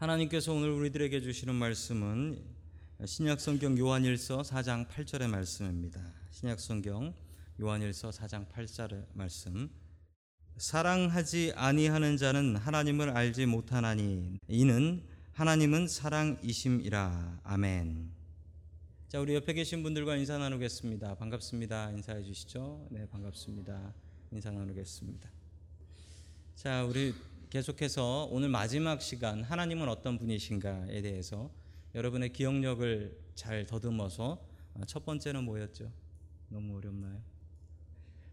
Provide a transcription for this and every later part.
하나님께서 오늘 우리들에게 주시는 말씀은 신약성경 요한일서 4장 8절의 말씀입니다. 신약성경 요한일서 4장 8절의 말씀. 사랑하지 아니하는 자는 하나님을 알지 못하나니 이는 하나님은 사랑이심이라. 아멘. 자, 우리 옆에 계신 분들과 인사 나누겠습니다. 반갑습니다. 인사해 주시죠. 네, 반갑습니다. 인사 나누겠습니다. 자, 우리 계속해서 오늘 마지막 시간 하나님은 어떤 분이신가에 대해서 여러분의 기억력을 잘 더듬어서 첫 번째는 뭐였죠? 너무 어렵나요?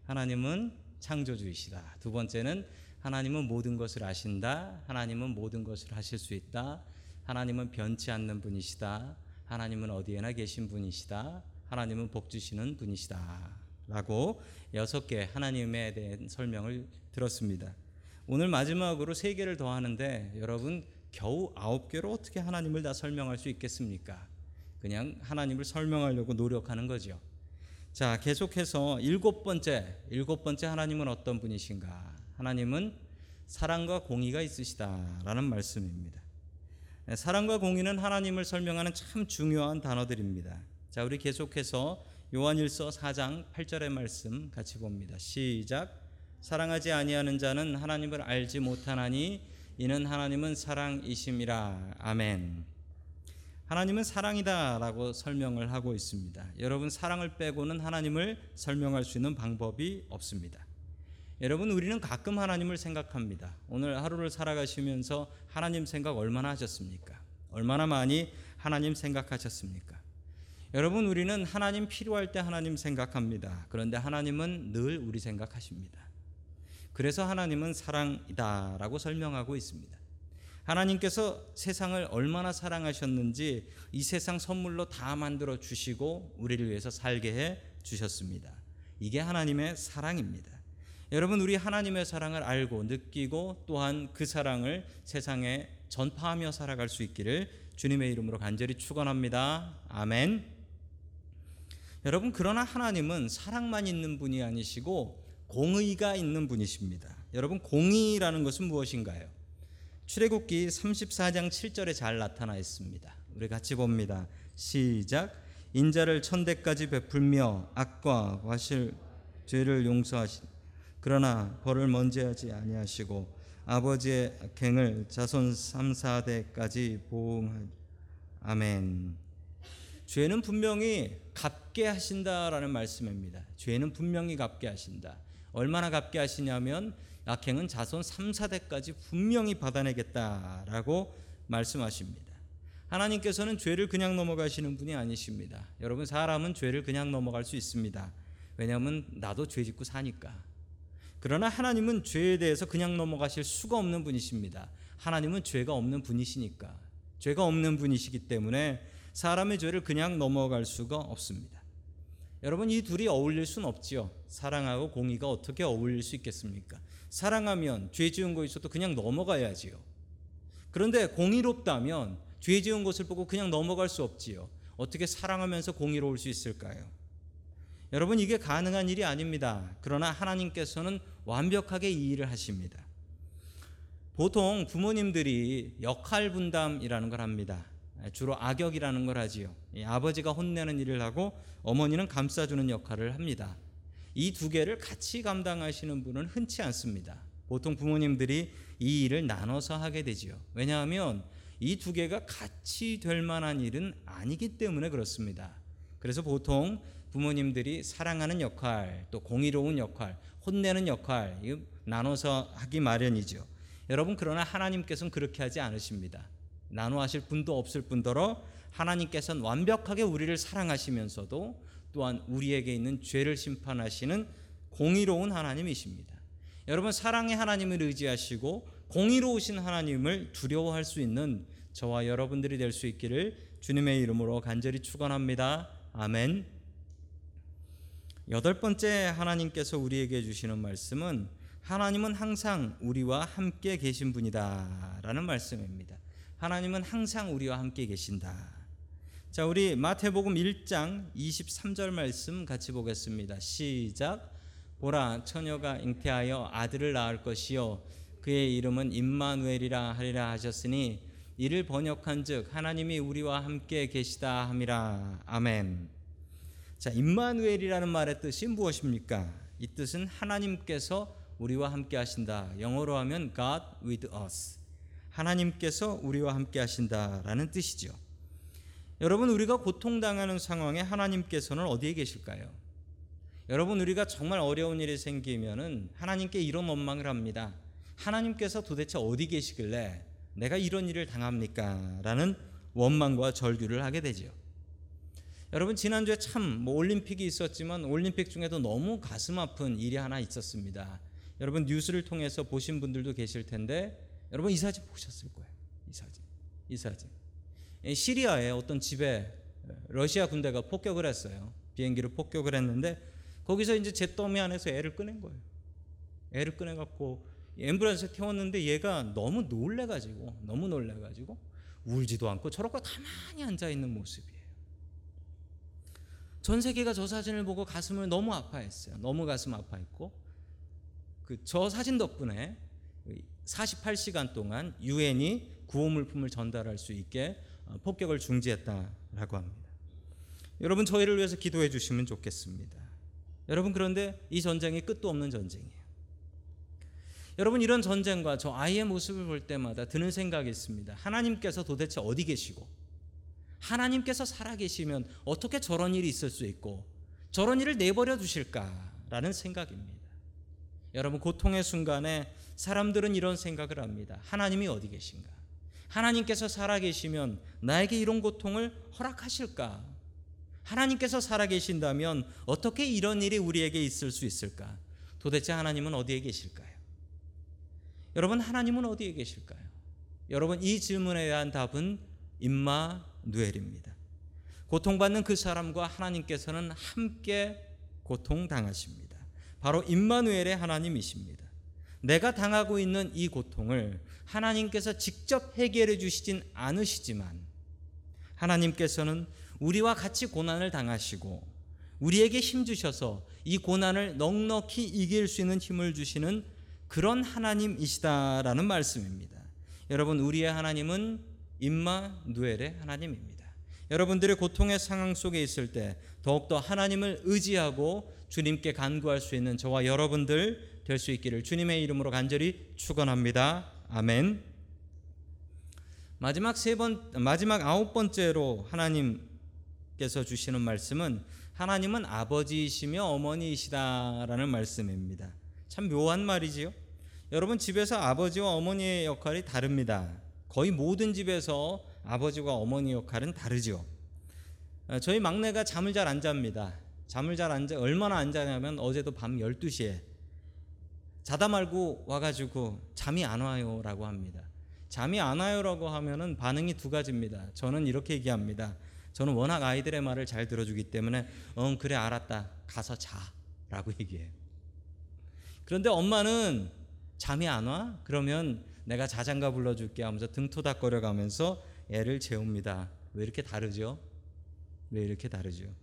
하나님은 창조주이시다. 두 번째는 하나님은 모든 것을 아신다. 하나님은 모든 것을 하실 수 있다. 하나님은 변치 않는 분이시다. 하나님은 어디에나 계신 분이시다. 하나님은 복 주시는 분이시다. 라고 여섯 개 하나님에 대한 설명을 들었습니다. 오늘 마지막으로 세 개를 더 하는데 여러분 겨우 아홉 개로 어떻게 하나님을 다 설명할 수 있겠습니까? 그냥 하나님을 설명하려고 노력하는 거죠. 자, 계속해서 일곱 번째, 일곱 번째 하나님은 어떤 분이신가? 하나님은 사랑과 공의가 있으시다라는 말씀입니다. 네, 사랑과 공의는 하나님을 설명하는 참 중요한 단어들입니다. 자, 우리 계속해서 요한일서 4장 8절의 말씀 같이 봅니다. 시작. 사랑하지 아니하는 자는 하나님을 알지 못하나니 이는 하나님은 사랑이심이라. 아멘. 하나님은 사랑이다라고 설명을 하고 있습니다. 여러분 사랑을 빼고는 하나님을 설명할 수 있는 방법이 없습니다. 여러분 우리는 가끔 하나님을 생각합니다. 오늘 하루를 살아가시면서 하나님 생각 얼마나 하셨습니까? 얼마나 많이 하나님 생각하셨습니까? 여러분 우리는 하나님 필요할 때 하나님 생각합니다. 그런데 하나님은 늘 우리 생각하십니다. 그래서 하나님은 사랑이다라고 설명하고 있습니다. 하나님께서 세상을 얼마나 사랑하셨는지 이 세상 선물로 다 만들어 주시고 우리를 위해서 살게 해 주셨습니다. 이게 하나님의 사랑입니다. 여러분 우리 하나님의 사랑을 알고 느끼고 또한 그 사랑을 세상에 전파하며 살아갈 수 있기를 주님의 이름으로 간절히 축원합니다. 아멘. 여러분 그러나 하나님은 사랑만 있는 분이 아니시고 공의가 있는 분이십니다. 여러분 공의라는 것은 무엇인가요? 출애굽기 34장 7절에 잘 나타나 있습니다. 우리 같이 봅니다. 시작. 인자를 천대까지 베풀며 악과 과실 죄를 용서하시 그러나 벌을 먼지하지 아니하시고 아버지의 갱을 자손 3, 4대까지 보응하 아멘. 죄는 분명히 갚게 하신다라는 말씀입니다. 죄는 분명히 갚게 하신다. 얼마나 갚게 하시냐면 악행은 자손 3, 4대까지 분명히 받아내겠다라고 말씀하십니다. 하나님께서는 죄를 그냥 넘어가시는 분이 아니십니다. 여러분 사람은 죄를 그냥 넘어갈 수 있습니다. 왜냐하면 나도 죄 짓고 사니까. 그러나 하나님은 죄에 대해서 그냥 넘어가실 수가 없는 분이십니다. 하나님은 죄가 없는 분이시니까. 죄가 없는 분이시기 때문에 사람의 죄를 그냥 넘어갈 수가 없습니다. 여러분 이 둘이 어울릴 수는 없지요. 사랑하고 공의가 어떻게 어울릴 수 있겠습니까? 사랑하면 죄 지은 거 있어도 그냥 넘어가야지요. 그런데 공의롭다면 죄 지은 것을 보고 그냥 넘어갈 수 없지요. 어떻게 사랑하면서 공의로울 수 있을까요? 여러분 이게 가능한 일이 아닙니다. 그러나 하나님께서는 완벽하게 이 일을 하십니다. 보통 부모님들이 역할 분담이라는 걸 합니다. 주로 악역이라는 걸 하지요. 아버지가 혼내는 일을 하고 어머니는 감싸주는 역할을 합니다. 이 두 개를 같이 감당하시는 분은 흔치 않습니다. 보통 부모님들이 이 일을 나눠서 하게 되지요. 왜냐하면 이 두 개가 같이 될 만한 일은 아니기 때문에 그렇습니다. 그래서 보통 부모님들이 사랑하는 역할, 또 공의로운 역할, 혼내는 역할, 나눠서 하기 마련이죠. 여러분, 그러나 하나님께서는 그렇게 하지 않으십니다. 나눠 하실 분도 없을 뿐더러 하나님께서는 완벽하게 우리를 사랑하시면서도 또한 우리에게 있는 죄를 심판하시는 공의로운 하나님이십니다. 여러분 사랑의 하나님을 의지하시고 공의로우신 하나님을 두려워할 수 있는 저와 여러분들이 될 수 있기를 주님의 이름으로 간절히 축원합니다. 아멘. 여덟 번째 하나님께서 우리에게 주시는 말씀은 하나님은 항상 우리와 함께 계신 분이다라는 말씀입니다. 하나님은 항상 우리와 함께 계신다. 자, 우리 마태복음 1장 23절 말씀 같이 보겠습니다. 시작. 보라 처녀가 잉태하여 아들을 낳을 것이요 그의 이름은 임마누엘이라 하리라 하셨으니 이를 번역한즉 하나님이 우리와 함께 계시다 함이라 아멘. 자, 임마누엘이라는 말의 뜻이 무엇입니까? 이 뜻은 하나님께서 우리와 함께 하신다. 영어로 하면 God with us. 하나님께서 우리와 함께 하신다라는 뜻이죠. 여러분 우리가 고통당하는 상황에 하나님께서는 어디에 계실까요? 여러분 우리가 정말 어려운 일이 생기면은 하나님께 이런 원망을 합니다. 하나님께서 도대체 어디 계시길래 내가 이런 일을 당합니까? 라는 원망과 절규를 하게 되죠. 여러분 지난주에 참 뭐 올림픽이 있었지만 올림픽 중에도 너무 가슴 아픈 일이 하나 있었습니다. 여러분 뉴스를 통해서 보신 분들도 계실 텐데 여러분 이 사진 보셨을 거예요. 이 사진. 이 사진. 시리아의 어떤 집에 러시아 군대가 폭격을 했어요. 비행기를 폭격을 했는데 거기서 이제 잿더미 안에서 애를 꺼낸 거예요. 애를 꺼내 갖고 앰뷸런스에 태웠는데 얘가 너무 놀래 가지고 너무 놀래 가지고 울지도 않고 저렇게 가만히 앉아 있는 모습이에요. 전 세계가 저 사진을 보고 가슴을 너무 아파했어요. 너무 가슴 아파했고 그 저 사진 덕분에 48시간 동안 유엔이 구호 물품을 전달할 수 있게 어, 폭격을 중지했다라고 합니다. 여러분 저희를 위해서 기도해 주시면 좋겠습니다. 여러분 그런데 이 전쟁이 끝도 없는 전쟁이에요. 여러분 이런 전쟁과 저 아이의 모습을 볼 때마다 드는 생각이 있습니다. 하나님께서 도대체 어디 계시고 하나님께서 살아 계시면 어떻게 저런 일이 있을 수 있고 저런 일을 내버려 두실까라는 생각입니다. 여러분 고통의 순간에 사람들은 이런 생각을 합니다. 하나님이 어디 계신가? 하나님께서 살아 계시면 나에게 이런 고통을 허락하실까? 하나님께서 살아 계신다면 어떻게 이런 일이 우리에게 있을 수 있을까? 도대체 하나님은 어디에 계실까요? 여러분 하나님은 어디에 계실까요? 여러분 이 질문에 대한 답은 임마누엘입니다. 고통받는 그 사람과 하나님께서는 함께 고통당하십니다. 바로 임마누엘의 하나님이십니다. 내가 당하고 있는 이 고통을 하나님께서 직접 해결해 주시진 않으시지만 하나님께서는 우리와 같이 고난을 당하시고 우리에게 힘 주셔서 이 고난을 넉넉히 이길 수 있는 힘을 주시는 그런 하나님이시다라는 말씀입니다. 여러분 우리의 하나님은 임마누엘의 하나님입니다. 여러분들의 고통의 상황 속에 있을 때 더욱더 하나님을 의지하고 주님께 간구할 수 있는 저와 여러분들 될 수 있기를 주님의 이름으로 간절히 축원합니다. 아멘. 마지막 세 번 마지막 아홉 번째로 하나님께서 주시는 말씀은 하나님은 아버지이시며 어머니이시다라는 말씀입니다. 참 묘한 말이지요. 여러분 집에서 아버지와 어머니의 역할이 다릅니다. 거의 모든 집에서 아버지와 어머니 역할은 다르죠. 저희 막내가 잠을 잘 안 잡니다. 잠을 잘 안 자, 얼마나 안 자냐면 어제도 밤 12시에 자다 말고 와가지고 잠이 안 와요라고 합니다. 잠이 안 와요라고 하면은 반응이 두 가지입니다. 저는 이렇게 얘기합니다. 저는 워낙 아이들의 말을 잘 들어주기 때문에 응 그래 알았다 가서 자라고 얘기해요. 그런데 엄마는 잠이 안 와? 그러면 내가 자장가 불러줄게 하면서 등 토닥거려 가면서 애를 재웁니다. 왜 이렇게 다르죠? 왜 이렇게 다르죠?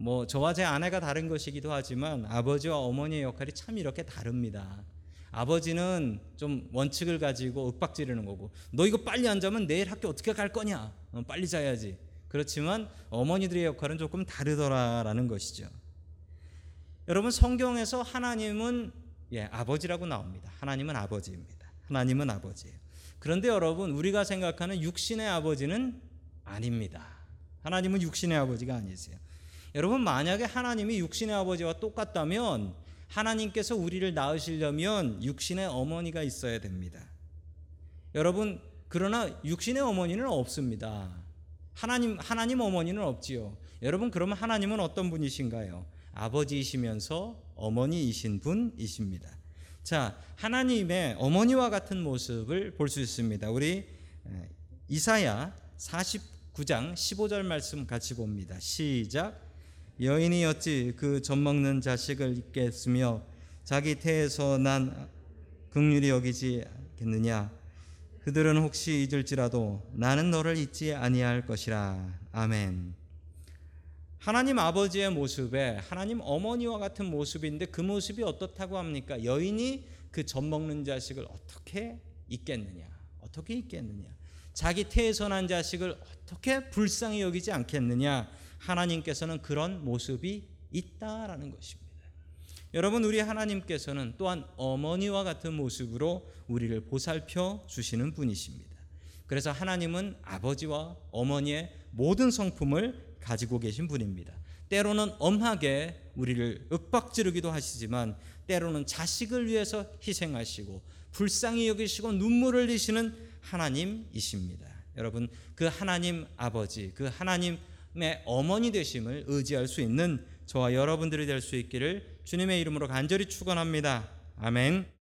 뭐 저와 제 아내가 다른 것이기도 하지만 아버지와 어머니의 역할이 참 이렇게 다릅니다. 아버지는 좀 원칙을 가지고 윽박지르는 거고 너 이거 빨리 안 자면 내일 학교 어떻게 갈 거냐? 어, 빨리 자야지. 그렇지만 어머니들의 역할은 조금 다르더라라는 것이죠. 여러분 성경에서 하나님은 예, 아버지라고 나옵니다. 하나님은 아버지입니다. 하나님은 아버지예요. 그런데 여러분 우리가 생각하는 육신의 아버지는 아닙니다. 하나님은 육신의 아버지가 아니세요. 여러분 만약에 하나님이 육신의 아버지와 똑같다면 하나님께서 우리를 낳으시려면 육신의 어머니가 있어야 됩니다. 여러분 그러나 육신의 어머니는 없습니다. 하나님 하나님 어머니는 없지요. 여러분 그러면 하나님은 어떤 분이신가요? 아버지이시면서 어머니이신 분이십니다. 자, 하나님의 어머니와 같은 모습을 볼 수 있습니다. 우리 이사야 49장 15절 말씀 같이 봅니다. 시작. 여인이 어찌 그 젖먹는 자식을 잊겠으며 자기 태에서 난 극률이 여기지 겠느냐 그들은 혹시 잊을지라도 나는 너를 잊지 아니할 것이라 아멘. 하나님 아버지의 모습에 하나님 어머니와 같은 모습인데 그 모습이 어떻다고 합니까? 여인이 그 젖먹는 자식을 어떻게 잊겠느냐? 어떻게 잊겠느냐? 자기 태선한 자식을 어떻게 불쌍히 여기지 않겠느냐? 하나님께서는 그런 모습이 있다라는 것입니다. 여러분 우리 하나님께서는 또한 어머니와 같은 모습으로 우리를 보살펴 주시는 분이십니다. 그래서 하나님은 아버지와 어머니의 모든 성품을 가지고 계신 분입니다. 때로는 엄하게 우리를 윽박지르기도 하시지만 때로는 자식을 위해서 희생하시고 불쌍히 여기시고 눈물을 흘리시는 하나님이십니다. 여러분 그 하나님 아버지 그 하나님의 어머니 되심을 의지할 수 있는 저와 여러분들이 될 수 있기를 주님의 이름으로 간절히 축원합니다. 아멘.